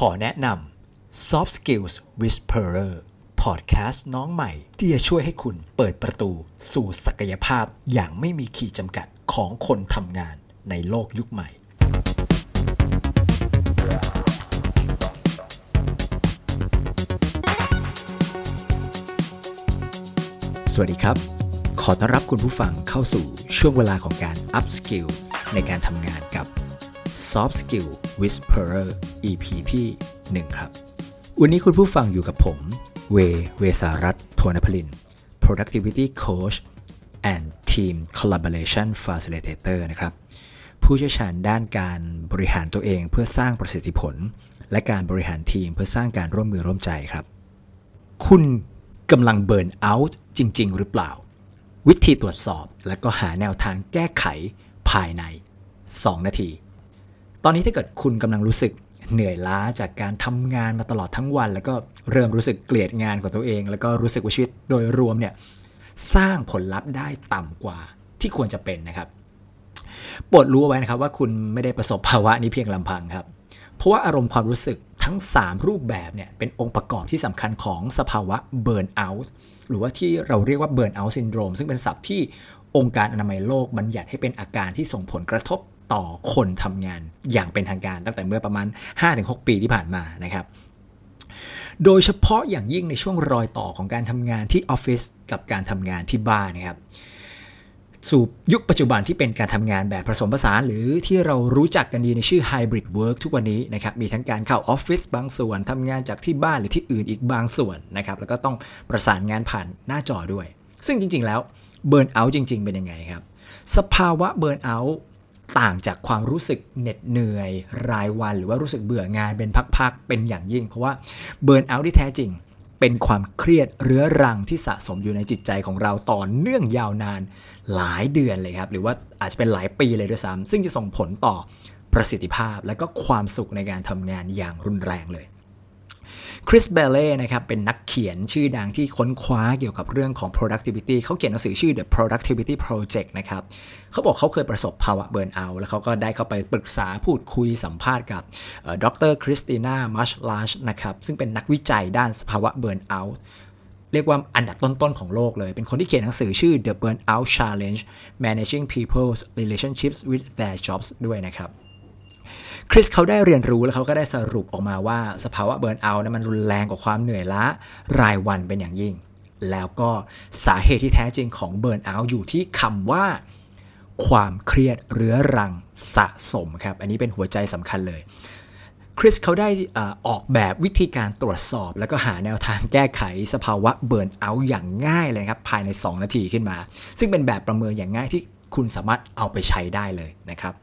ขอแนะนำ Soft Skills Whisperer Podcast น้องใหม่ ที่จะช่วยให้คุณเปิดประตูสู่ศักยภาพอย่างไม่มีขีดจำกัดของคนทำงานในโลกยุคใหม่ สวัสดีครับ ขอต้อนรับคุณผู้ฟังเข้าสู่ช่วงเวลาของการ up skill ในการทำงานกับ Soft Skill Whisperer EP ที่1ครับ วันนี้คุณผู้ฟังอยู่กับผม เว เวสารัตโทนพลิน Productivity Coach and Team Collaboration Facilitator นะครับ ผู้เชี่ยวชาญด้านการบริหารตัวเองเพื่อสร้างประสิทธิผล และการบริหารทีมเพื่อสร้างการร่วมมือร่วมใจครับ คุณกำลังเบิร์นเอาท์จริง ๆ หรือเปล่า วิธีตรวจสอบและก็หาแนวทางแก้ไขภายใน 2 นาที ตอนนี้ถ้าเกิดคุณกำลังรู้สึกเหนื่อยล้าจากการทำงานมาตลอดทั้งวัน แล้วก็เริ่มรู้สึกเกลียดงานของตัวเอง แล้วก็รู้สึกว่าชีวิตโดยรวมเนี่ยสร้างผลลัพธ์ได้ต่ำกว่าที่ควรจะเป็นนะครับโปรดรู้ไว้นะครับว่าคุณไม่ได้ประสบภาวะนี้เพียงลำพังครับเพราะว่าอารมณ์ความรู้สึกทั้ง 3 รูปแบบเนี่ยเป็นองค์ประกอบที่สำคัญของสภาวะburnout หรือว่าที่เราเรียกว่า burnout syndrome ซึ่งเป็นศัพท์ที่องค์การอนามัยโลกบัญญัติให้เป็นอาการที่ส่งผลกระทบ ต่อคนทำงานอย่างเป็นทางการตั้งแต่เมื่อประมาณ 5-6 ปีที่ผ่านมานะครับโดยเฉพาะอย่างยิ่งในช่วงรอยต่อของการทำงานที่ออฟฟิศกับการทำงานที่บ้านนะครับสู่ยุคปัจจุบันที่เป็นการทำงานแบบผสมผสานหรือที่เรารู้จักกันดีในชื่อ Hybrid Work ทุกวันนี้นะครับมีทั้งการเข้าออฟฟิศบางส่วนทำงานจากที่บ้านหรือที่อื่นอีกบางส่วนนะครับแล้วก็ต้องประสานงานผ่านหน้าจอด้วย ซึ่งจริงๆแล้วเบิร์นเอาท์จริง ๆ เป็นยังไงครับ สภาวะเบิร์นเอาท์ ต่างจากความรู้สึกเหน็ดเหนื่อย รายวัน หรือว่ารู้สึกเบื่องานเป็นพักๆเป็นอย่างยิ่ง เพราะว่าเบิร์นเอาท์ที่แท้จริง เป็นความเครียดเรื้อรังที่สะสมอยู่ในจิตใจของเราต่อเนื่องยาวนานหลายเดือนเลยครับ หรือว่าอาจจะเป็นหลายปีเลยด้วยซ้ำซึ่งจะส่งผลต่อประสิทธิภาพและก็ความสุขในการทำงานอย่างรุนแรงเลย คริสเบลเล่นะครับเป็นนักเขียนชื่อดังที่ค้นคว้าเกี่ยวกับเรื่องของ productivity เขาเขียนหนังสือชื่อ The Productivity Project นะครับเขาบอกเขาเคยประสบภาวะเบิร์นเอา แล้วเขาก็ได้เข้าไปปรึกษาพูดคุยสัมภาษณ์กับดรคริสติน่ามัชลาชนะครับซึ่งเป็นนักวิจัยด้านสภาวะเบิร์นเอาเรียกว่าอันดับต้นๆของโลกเลย เป็นคนที่เขียนหนังสือชื่อ The Burnout Challenge Managing People's Relationships with Their Jobs ด้วยนะครับ คริสเขาได้เรียนรู้แล้วเขาก็ได้สรุปออกมาว่าสภาวะเบิร์นเอาท์นั้นมันรุนแรงกว่าความเหนื่อยล้ารายวันเป็นอย่างยิ่ง แล้วก็สาเหตุที่แท้จริงของเบิร์นเอาท์อยู่ที่คำว่า ความเครียดเรื้อรังสะสมครับ อันนี้เป็นหัวใจสำคัญเลยคริสเขาได้ออกแบบวิธีการตรวจสอบ แล้วก็หาแนวทางแก้ไขสภาวะเบิร์นเอาท์อย่างง่ายเลยครับ ภายใน 2 นาทีขึ้นมา ซึ่งเป็นแบบประเมินอย่างง่ายที่คุณสามารถเอาไปใช้ได้เลยนะครับ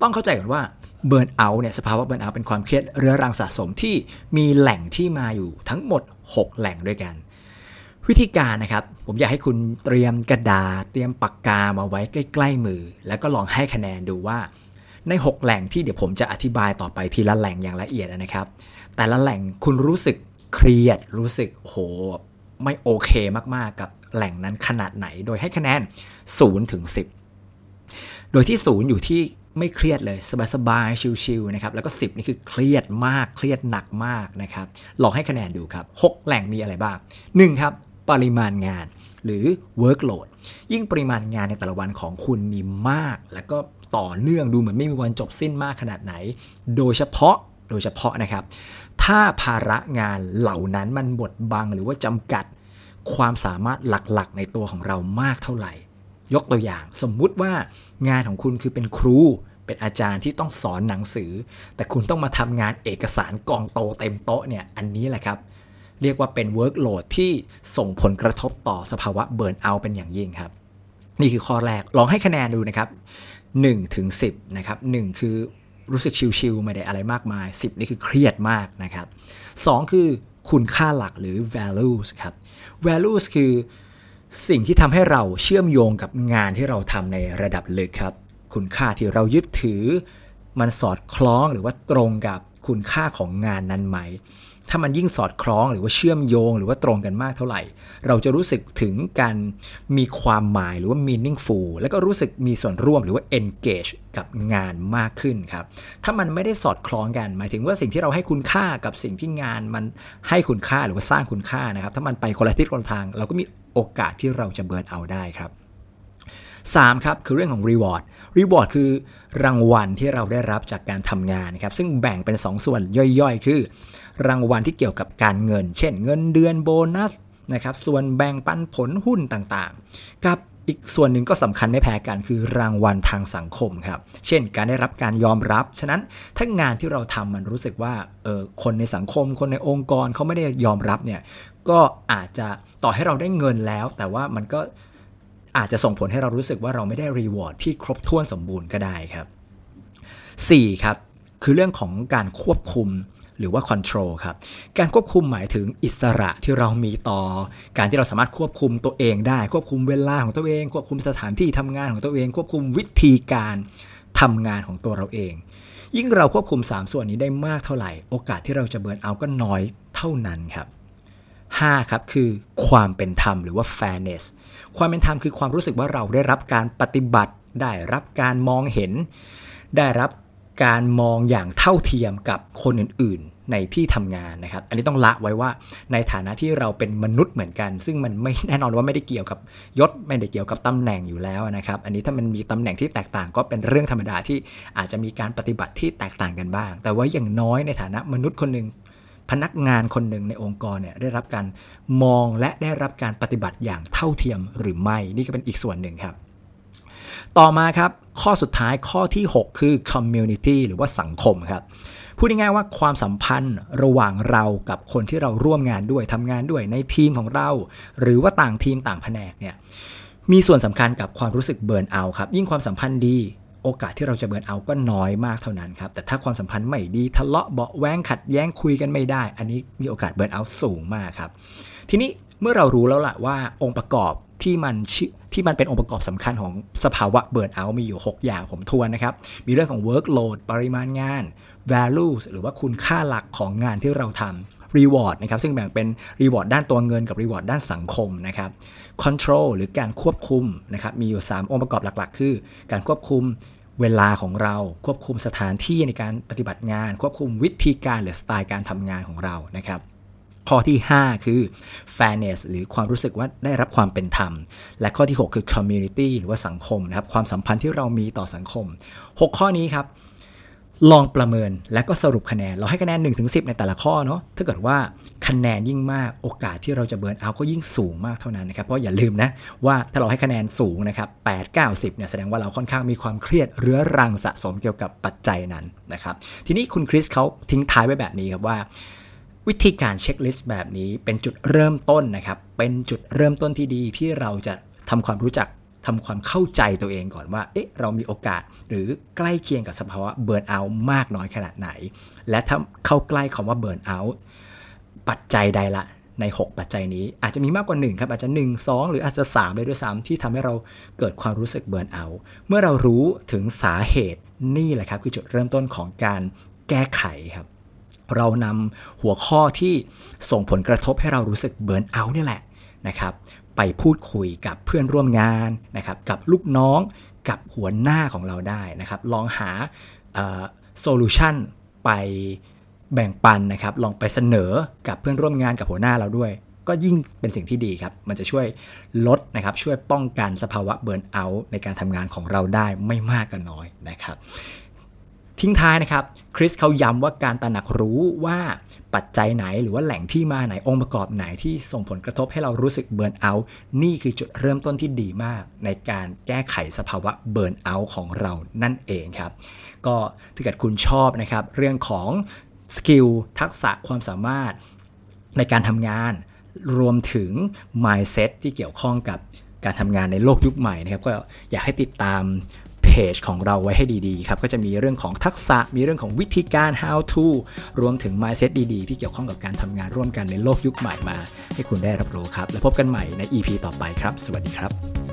ต้องเข้าใจก่อนว่าเบิร์นเอาท์เนี่ยสภาวะเบิร์นเอาท์เป็นความเครียดเรื้อรังสะสมที่มีแหล่งที่มาอยู่ทั้งหมด 6 แหล่งด้วยกัน วิธีการนะครับ ผมอยากให้คุณเตรียมกระดาษ เตรียมปากกามาไว้ใกล้ ๆ มือ แล้วก็ลองให้คะแนนดูว่า ใน 6 แหล่งที่เดี๋ยวผมจะอธิบายต่อไปทีละแหล่งอย่างละเอียดนะครับ แต่ละแหล่งคุณรู้สึกเครียดรู้สึกโหไม่โอเคมากๆกับแหล่งนั้นขนาดไหน โดยให้คะแนน0ถึง10 โดยที่ 0 อยู่ที่ ไม่เครียดเลยสบายๆชิลๆนะครับแล้วก็ 10 นี่คือเครียดมากเครียดหนักมากนะครับลองให้คะแนนดูครับ 6 แหล่งมีอะไรบ้าง 1 ครับ ปริมาณงานหรือ workload ยิ่งปริมาณงานในแต่ละวันของคุณมีมาก แล้วก็ต่อเนื่องดูเหมือนไม่มีวันจบสิ้นมากขนาดไหน โดยเฉพาะโดยเฉพาะนะครับ ถ้าภาระงานเหล่านั้นมันบดบังหรือว่าจำกัดความสามารถหลักๆ ในตัวของเรามากเท่าไหร่ ยกตัวอย่าง สมมุติว่างานของคุณคือเป็นครู เป็นอาจารย์ที่ต้องสอนหนังสือ แต่คุณต้องมาทำงานเอกสารกองโตเต็มโต๊ะเนี่ยอันนี้แหละครับ เรียกว่าเป็น workload ที่ส่งผลกระทบต่อสภาวะ burnout เป็นอย่างยิ่งครับ นี่คือข้อแรกลองให้คะแนนดูนะครับ1ถึง10นะครับ1คือรู้สึกชิลๆไม่ได้อะไรมากมาย 10 นี่คือเครียดมากนะครับ 2 คือคุณค่าหลักหรือ values ครับ values คือ สิ่งที่ทำให้เราเชื่อมโยงกับงานที่เราทำในระดับลึกครับ คุณค่าที่เรายึดถือ มันสอดคล้องหรือว่าตรงกับคุณค่าของงานนั้นไหม ถ้ามันยิ่งสอดคล้องหรือว่าเชื่อมโยง หรือว่าตรงกันมากเท่าไหร่ เราจะรู้สึกถึงการมีความหมายหรือว่า meaningful แล้วก็รู้สึกมีส่วนร่วมหรือว่า engage กับงานมากขึ้นครับ ถ้ามันไม่ได้สอดคล้องกัน หมายถึงว่าสิ่งที่เราให้คุณค่ากับสิ่งที่งานมันให้คุณค่าหรือว่าสร้างคุณค่านะครับ ถ้ามันไปคนละทิศคนละทาง เราก็มีโอกาสที่เราจะเบิร์นเอาได้ครับ 3. ครับคือเรื่องของ reward reward คือรางวัลที่เราได้รับจากการทำงานครับซึ่งแบ่งเป็น2ส่วนย่อยๆ คือ รางวัลที่เกี่ยวกับการเงิน เช่น เงินเดือนโบนัสนะครับส่วนแบ่งปันผลหุ้นต่างๆ กับอีกส่วนหนึ่งก็สำคัญไม่แพ้กันคือรางวัลทางสังคมครับ เช่น การได้รับการยอมรับ ฉะนั้นถ้างานที่เราทำมันรู้สึกว่าเออคนในสังคม คนในองค์กรเขาไม่ได้ยอมรับเนี่ยก็อาจจะต่อให้เราได้เงินแล้ว แต่ว่ามันก็ อาจจะส่งผลให้เรารู้สึกว่าเราไม่ได้รีวอร์ดที่ครบถ้วนสมบูรณ์ก็ได้ครับ 4. ครับคือเรื่องของการควบคุมหรือว่า control ครับ การควบคุมหมายถึงอิสระที่เรามีต่อ การที่เราสามารถควบคุมตัวเองได้ ควบคุมเวลาของตัวเอง ควบคุมสถานที่ทำงานของตัวเอง ควบคุมวิธีการทำงานของตัวเราเอง ยิ่งเราควบคุม 3 ส่วนนี้ได้มากเท่าไหร่ โอกาสที่เราจะเบิร์นเอาก็น้อยเท่านั้นครับ 5. ครับคือความเป็นธรรมหรือว่า fairness ความเป็นธรรมคือความรู้สึกว่าเราได้รับการปฏิบัติ ได้รับการมองเห็น ได้รับการมองอย่างเท่าเทียมกับคนอื่นๆ ในที่ทำงานนะครับ อันนี้ต้องละไว้ว่าในฐานะที่เราเป็นมนุษย์เหมือนกัน ซึ่งมันไม่แน่นอนว่าไม่ได้เกี่ยวกับยศไม่ได้เกี่ยวกับตำแหน่งอยู่แล้วนะครับ อันนี้ถ้ามันมีตำแหน่งที่แตกต่างก็เป็นเรื่องธรรมดาที่อาจจะมีการปฏิบัติที่แตกต่างกันบ้าง แต่ว่าอย่างน้อยในฐานะมนุษย์คนหนึ่ง พนักงานคนหนึ่งในองค์กรเนี่ยได้รับการมองและได้รับการปฏิบัติอย่างเท่าเทียมหรือไม่ นี่ก็เป็นอีกส่วนหนึ่งครับ ต่อมาครับ ข้อสุดท้ายข้อที่ 6 คือ community หรือว่าสังคมครับพูดง่ายๆว่าความสัมพันธ์ระหว่างเรากับคนที่เราร่วมงานด้วยทำงานด้วยในทีมของเรา หรือว่าต่างทีมต่างแผนกเนี่ยมีส่วนสำคัญกับความรู้สึกเบิร์นเอาครับ ยิ่งความสัมพันธ์ดี โอกาสที่เราจะเบิร์นเอาก็น้อยมากเท่านั้นครับ แต่ถ้าความสัมพันธ์ไม่ดีทะเลาะเบาแวงขัดแย้งคุยกันไม่ได้ อันนี้มีโอกาสเบิร์นเอาสูงมากครับ ทีนี้เมื่อเรารู้แล้วล่ะว่าองค์ประกอบที่มันที่มันเป็นองค์ประกอบสำคัญของสภาวะเบิร์นเอามีอยู่ 6 อย่างผมทวนนะครับ มีเรื่องของ workload ปริมาณงาน values หรือว่าคุณค่าหลักของงานที่เราทำ reward นะครับ ซึ่งแบ่งเป็น reward ด้านตัวเงินกับ reward ด้านสังคมนะครับ control หรือการควบคุมนะครับ มีอยู่ 3 องค์ประกอบหลัก ๆ คือ การควบคุม เวลาของเราควบคุมสถานที่ในการปฏิบัติงาน ควบคุมวิธีการหรือสไตล์การทำงานของเรานะครับข้อที่ 5 คือ fairness หรือความรู้สึกว่าได้รับความเป็นธรรม และข้อที่ 6 คือ community หรือว่าสังคมนะครับความสัมพันธ์ที่เรามีต่อสังคม 6 ข้อนี้ครับ ลองประเมินและก็สรุปคะแนน เราให้คะแนน1นถึงสิในแต่ละข้อเนาะถ้าเกิดว่าคะแนนยิ่งมากโอกาสที่เราจะเบิร์นเอาก็ยิ่งสูงมากเท่านั้นนะครับเพราะอย่าลืมนะว่าถ้าเราให้คะแนนสูงนะครับ8 9 0เนี่ยแสดงว่าเราค่อนข้างมีความเครียดเรื้อรังสะสมเกี่ยวกับปัจจัยนั้นนะครับทีนี้คุณคริสเขาทิ้งท้ายไว้แบบนี้ครับว่าวิธีการเช็คลิสต์แบบนี้เป็นจุดเริ่มต้นนะครับเป็นจุดเริ่มต้นที่ดีที่เราจะทำความรู้จัก ทำความเข้าใจตัวเองก่อนว่า เอ๊ะ เรามีโอกาสหรือใกล้เคียงกับสภาวะเบิร์นเอาท์มากน้อยขนาดไหน และถ้าเข้าใกล้คำว่าเบิร์นเอาท์ปัจจัยใดละใน 6 ปัจจัยนี้ อาจจะมีมากกว่า 1 ครับ อาจจะ 1 2 หรืออาจจะ 3 เลยด้วยซ้ำที่ทำให้เราเกิดความรู้สึก burnout เมื่อเรารู้ถึงสาเหตุนี่แหละครับ คือจุดเริ่มต้นของการแก้ไขครับ เรานำหัวข้อที่ส่งผลกระทบให้เรารู้สึก burnout นี่แหละนะครับ ไปพูดคุยกับเพื่อนร่วมงานนะครับกับลูกน้องกับหัวหน้าของเราได้นะครับ ลองหา solution ไปแบ่งปันนะครับ ลองไปเสนอกับเพื่อนร่วมงานกับหัวหน้าเราด้วย ก็ยิ่งเป็นสิ่งที่ดีครับ มันจะช่วยลดนะครับ ช่วยป้องกันสภาวะเบิร์นเอาท์ในการทำงานของเราได้ไม่มากก็น้อยนะครับ ทิ้งท้ายนะครับคริสเขาย้ำว่าการตระหนักรู้ว่าปัจจัยไหนหรือว่าแหล่งที่มาไหนองค์ประกอบไหนที่ส่งผลกระทบให้เรารู้สึกเบิร์นเอาท์นี่คือจุดเริ่มต้นที่ดีมาก ในการแก้ไขสภาวะเบิร์นเอาท์ของเรานั่นเองครับ ก็ถ้าเกิดคุณชอบนะครับเรื่องของskill ทักษะความสามารถในการทำงานรวมถึง mindset ที่เกี่ยวข้องกับการทำงานในโลกยุคใหม่นะครับ ก็อยากให้ติดตาม เพจของเราไว้ให้ดีๆครับก็จะมีเรื่องของทักษะมีเรื่องของวิธีการ how to รวมถึง mindset ดีๆ ที่เกี่ยวข้องกับการทำงานร่วมกันในโลกยุคใหม่มา ให้คุณได้รับรู้ครับ แล้วพบกันใหม่ใน EP ต่อไปครับ สวัสดีครับ